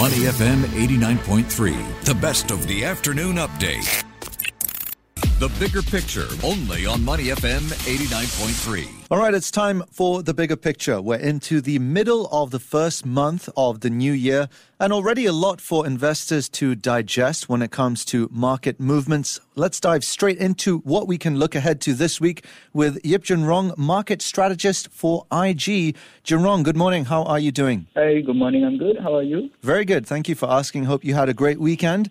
Money FM 89.3, the best of the afternoon update. The bigger picture, only on Money FM 89.3. All right, it's time for the bigger picture. We're into the middle of the first month of the new year, and already a lot for investors to digest when it comes to market movements. Let's dive straight into what we can look ahead to this week with Yeap Jun Rong, market strategist for IG. Jun Rong, good morning. How are you doing? Hey, good morning. I'm good. How are you? Very good. Thank you for asking. Hope you had a great weekend.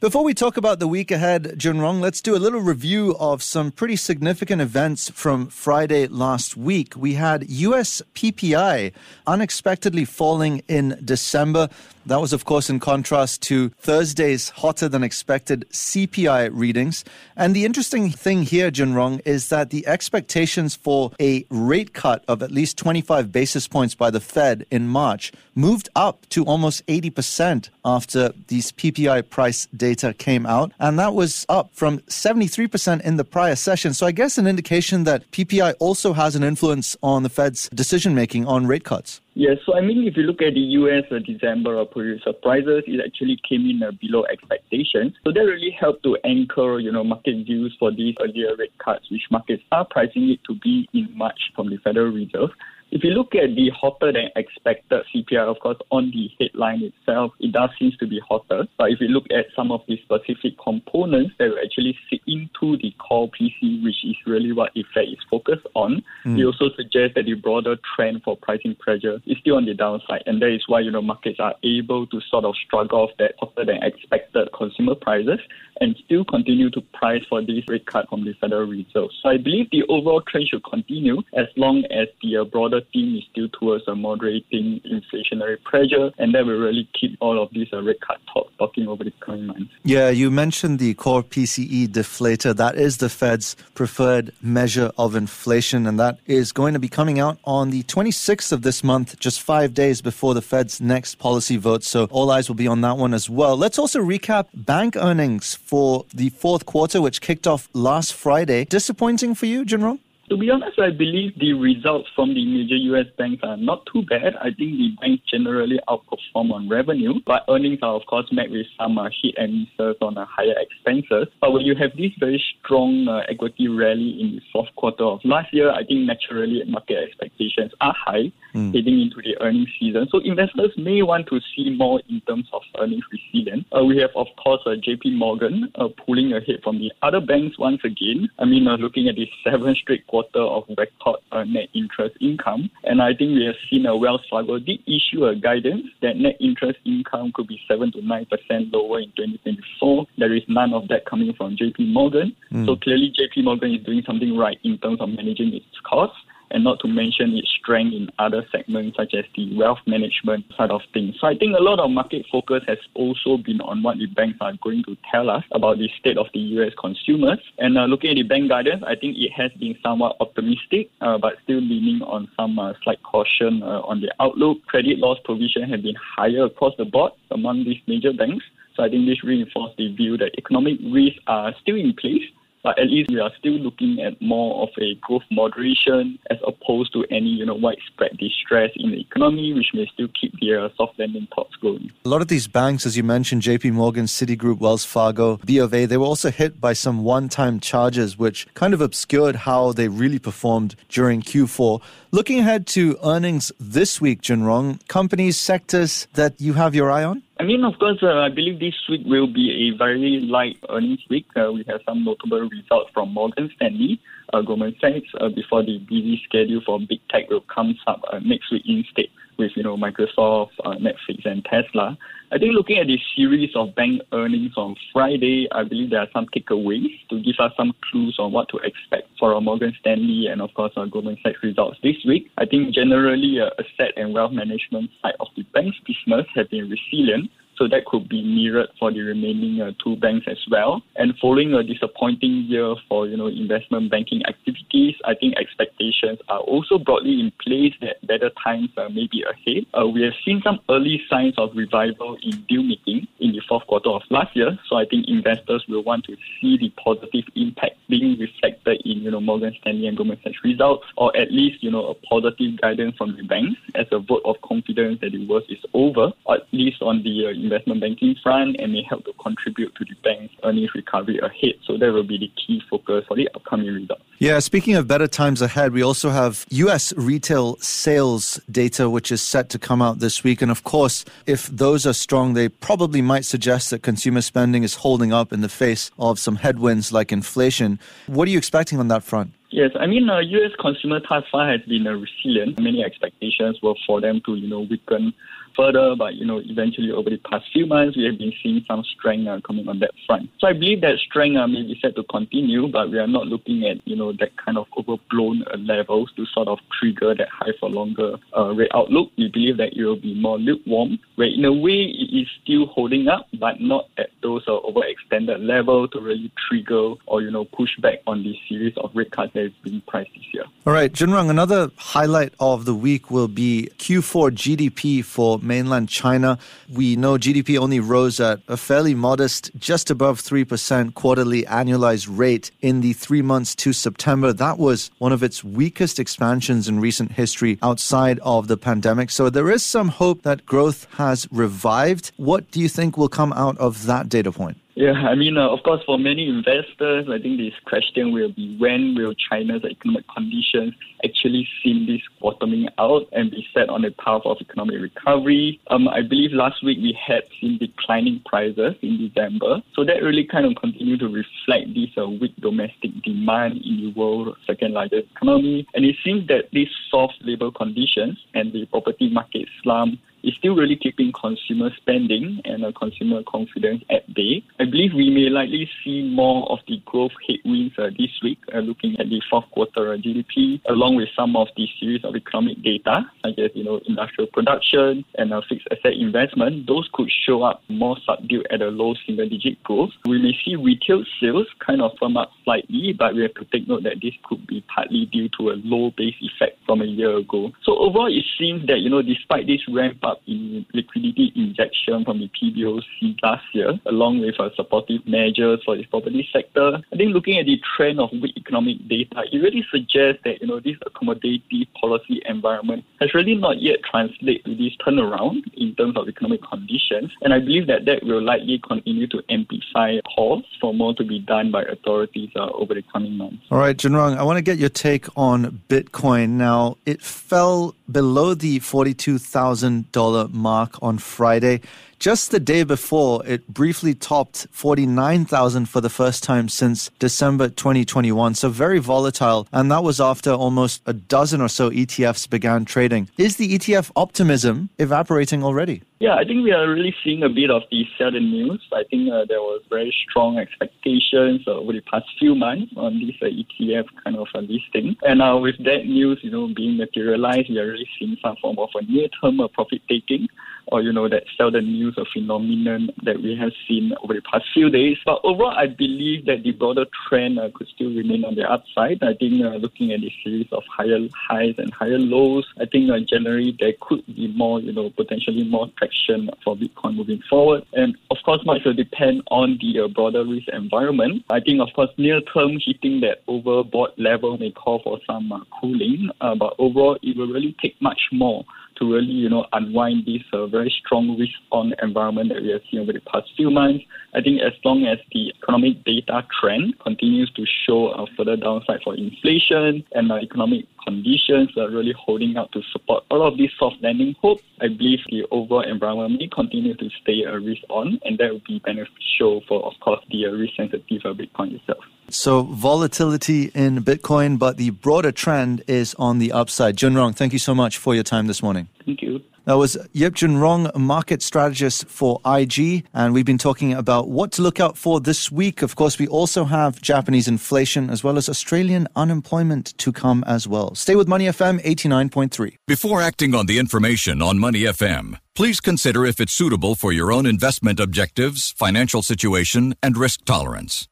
Before we talk about the week ahead, Junrong, let's do a little review of some pretty significant events from Friday last week. We had US PPI unexpectedly falling in December. That was, of course, in contrast to Thursday's hotter than expected CPI readings. And the interesting thing here, Junrong, is that the expectations for a rate cut of at least 25 basis points by the Fed in March moved up to almost 80% after these PPI price data came out. And that was up from 73% in the prior session. So I guess an indication that PPI also has an influence on the Fed's decision making on rate cuts. Yes, so I mean, if you look at the US uh, December operating surprises, it actually came in uh, below expectations. So that really helped to anchor, you know, market views for these earlier rate cuts, which markets are pricing it to be in March from the Federal Reserve. If you look at the hotter than expected CPI, of course, on the headline itself, it does seem to be hotter. But if you look at some of the specific components that will actually sit into the core PC, which is really what Fed is focused on, mm. it also suggests that the broader trend for pricing pressure is still on the downside. And that is why, you know, markets are able to sort of struggle off that hotter than expected consumer prices and still continue to price for this rate cut from the Federal Reserve. So I believe the overall trend should continue as long as the uh, theme is still towards a moderating inflationary pressure, and that will really keep all of these uh, rate cut talks talking over the coming months. Yeah, you mentioned the core PCE deflator. That is the Fed's preferred measure of inflation, and that is going to be coming out on the 26th of this month, just five days before the Fed's next policy vote. So all eyes will be on that one as well. Let's also recap bank earnings for the fourth quarter, which kicked off last Friday. Disappointing for you, Junrong? To be honest, I believe the results from the major US banks are not too bad. I think the banks generally outperform on revenue, but earnings are, of course, met with some uh, hit and misses on uh, higher expenses. But when you have this very strong uh, equity rally in the fourth quarter of last year, I think naturally market expectations are high mm. heading into the earnings season. So investors may want to see more in terms of earnings resilience. Uh, we have, of course, uh, JP Morgan uh, pulling ahead from the other banks once again. I mean, uh, looking at the seven straight quarter of record uh, net interest income. And I think we have seen a Wells Fargo did issue a guidance that net interest income could be 7 to 9% lower in 2024. There is none of that coming from JP Morgan. Mm. So clearly, JP Morgan is doing something right in terms of managing its costs and not to mention its strength in other segments such as the wealth management side of things. So I think a lot of market focus has also been on what the banks are going to tell us about the state of the US consumers. And uh, looking at the bank guidance, I think it has been somewhat optimistic, uh, but still leaning on some uh, slight caution uh, on the outlook. Credit loss provision have been higher across the board among these major banks. So I think this reinforces the view that economic risks are still in place but at least we are still looking at more of a growth moderation as opposed to any, you know, widespread distress in the economy, which may still keep the uh, soft landing talks going. A lot of these banks, as you mentioned, JP Morgan, Citigroup, Wells Fargo, B of A, they were also hit by some one-time charges, which kind of obscured how they really performed during Q4. Looking ahead to earnings this week, Junrong, companies, sectors that you have your eye on? I mean, of course, uh, I believe this week will be a very light earnings week. Uh, we have some notable results from Morgan Stanley, uh, Goldman Sachs, uh, before the busy schedule for big tech will come up uh, next week instead with, you know, Microsoft, uh, Netflix, and Tesla. I think looking at the series of bank earnings on Friday, I believe there are some takeaways to give us some clues on what to expect for our Morgan Stanley and of course our Goldman Sachs results this week. I think generally uh, asset and wealth management side of the bank's business have been resilient So that could be mirrored for the remaining uh, two banks as well. And following a disappointing year for you know investment banking activities, I think expectations are also broadly in place that better times uh, may be ahead. Uh, we have seen some early signs of revival in deal making in the fourth quarter of last year. So I think investors will want to see the positive impact being reflected in you know Morgan Stanley and Goldman Sachs results, or at least you know a positive guidance from the banks as a vote of confidence that the worst is over, at least on the uh, investment banking front, and may help to contribute to the bank's earnings recovery ahead. So that will be the key focus for the upcoming results. Yeah, speaking of better times ahead, we also have U.S. retail sales data, which is set to come out this week. And of course, if those are strong, they probably might suggest that consumer spending is holding up in the face of some headwinds like inflation. What are you expecting on that front? Yes, I mean, uh, U.S. consumer thus far has been uh, resilient. Many expectations were for them to, you know, weaken further, but you know, eventually over the past few months, we have been seeing some strength uh, coming on that front. So I believe that strength uh, may be set to continue, but we are not looking at you know that kind of overblown uh, levels to sort of trigger that high for longer uh, rate outlook. We believe that it will be more lukewarm, where in a way it is still holding up, but not at those uh, overextended level to really trigger or you know push back on the series of rate cuts that is being priced this year. All right, Junrong, another highlight of the week will be Q4 GDP for mainland China. We know GDP only rose at a fairly modest, just above 3% quarterly annualized rate in the three months to September. That was one of its weakest expansions in recent history outside of the pandemic. So there is some hope that growth has revived. What do you think will come out of that data point? Yeah, I mean, uh, of course, for many investors, I think this question will be when will China's economic conditions actually see this bottoming out and be set on a path of economic recovery? Um, I believe last week we had seen declining prices in December, so that really kind of continued to reflect this uh, weak domestic demand in the world's second largest economy, and it seems that these soft labor conditions and the property market slump is still really keeping consumer spending and uh, consumer confidence at bay. I believe we may likely see more of the growth headwinds uh, this week, uh, looking at the fourth quarter GDP, along with some of the series of economic data, such as you know industrial production and uh, fixed asset investment. Those could show up more subdued at a low single-digit growth. We may see retail sales kind of firm up slightly, but we have to take note that this could be partly due to a low base effect from a year ago. So overall, it seems that you know despite this ramp up in liquidity injection from the PBOC last year, along with uh, supportive measures for the property sector. I think looking at the trend of weak economic data, it really suggests that you know this accommodative policy environment has really not yet translated to this turnaround in terms of economic conditions, and I believe that that will likely continue to amplify calls for more to be done by authorities uh, over the coming months. All right, Junrong, I want to get your take on Bitcoin. Now, it fell below the forty-two thousand mark on Friday. Just the day before, it briefly topped 49,000 for the first time since December 2021. So very volatile. And that was after almost a dozen or so ETFs began trading. Is the ETF optimism evaporating already? Yeah, I think we are really seeing a bit of the selling news. I think uh, there was very strong expectations uh, over the past few months on this uh, ETF kind of uh, listing. And uh, with that news, you know, being materialized, we are really seeing some form of a near-term uh, profit taking or, you know, that the news a phenomenon that we have seen over the past few days. But overall, I believe that the broader trend uh, could still remain on the upside. I think uh, looking at the series of higher highs and higher lows, I think uh, generally there could be more, you know, potentially more traction for Bitcoin moving forward. And of course, much will depend on the uh, broader risk environment. I think, of course, near term hitting that overbought level may call for some uh, cooling, uh, but overall, it will really take much more to really, you know, unwind this uh, very strong risk-on environment that we have seen over the past few months. I think as long as the economic data trend continues to show a further downside for inflation and uh, economic conditions are really holding out to support all of these soft landing hopes, I believe the overall environment may continue to stay a risk on, and that will be beneficial for, of course, the uh, risk sensitive Bitcoin itself. So volatility in Bitcoin, but the broader trend is on the upside. Junrong, thank you so much for your time this morning. Thank you. That was Yeap Jun Rong, market strategist for IG, and we've been talking about what to look out for this week. Of course, we also have Japanese inflation as well as Australian unemployment to come as well. Stay with Money FM 89.3. Before acting on the information on Money FM, please consider if it's suitable for your own investment objectives, financial situation, and risk tolerance.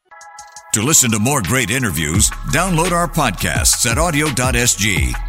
To listen to more great interviews, download our podcasts at awedio.sg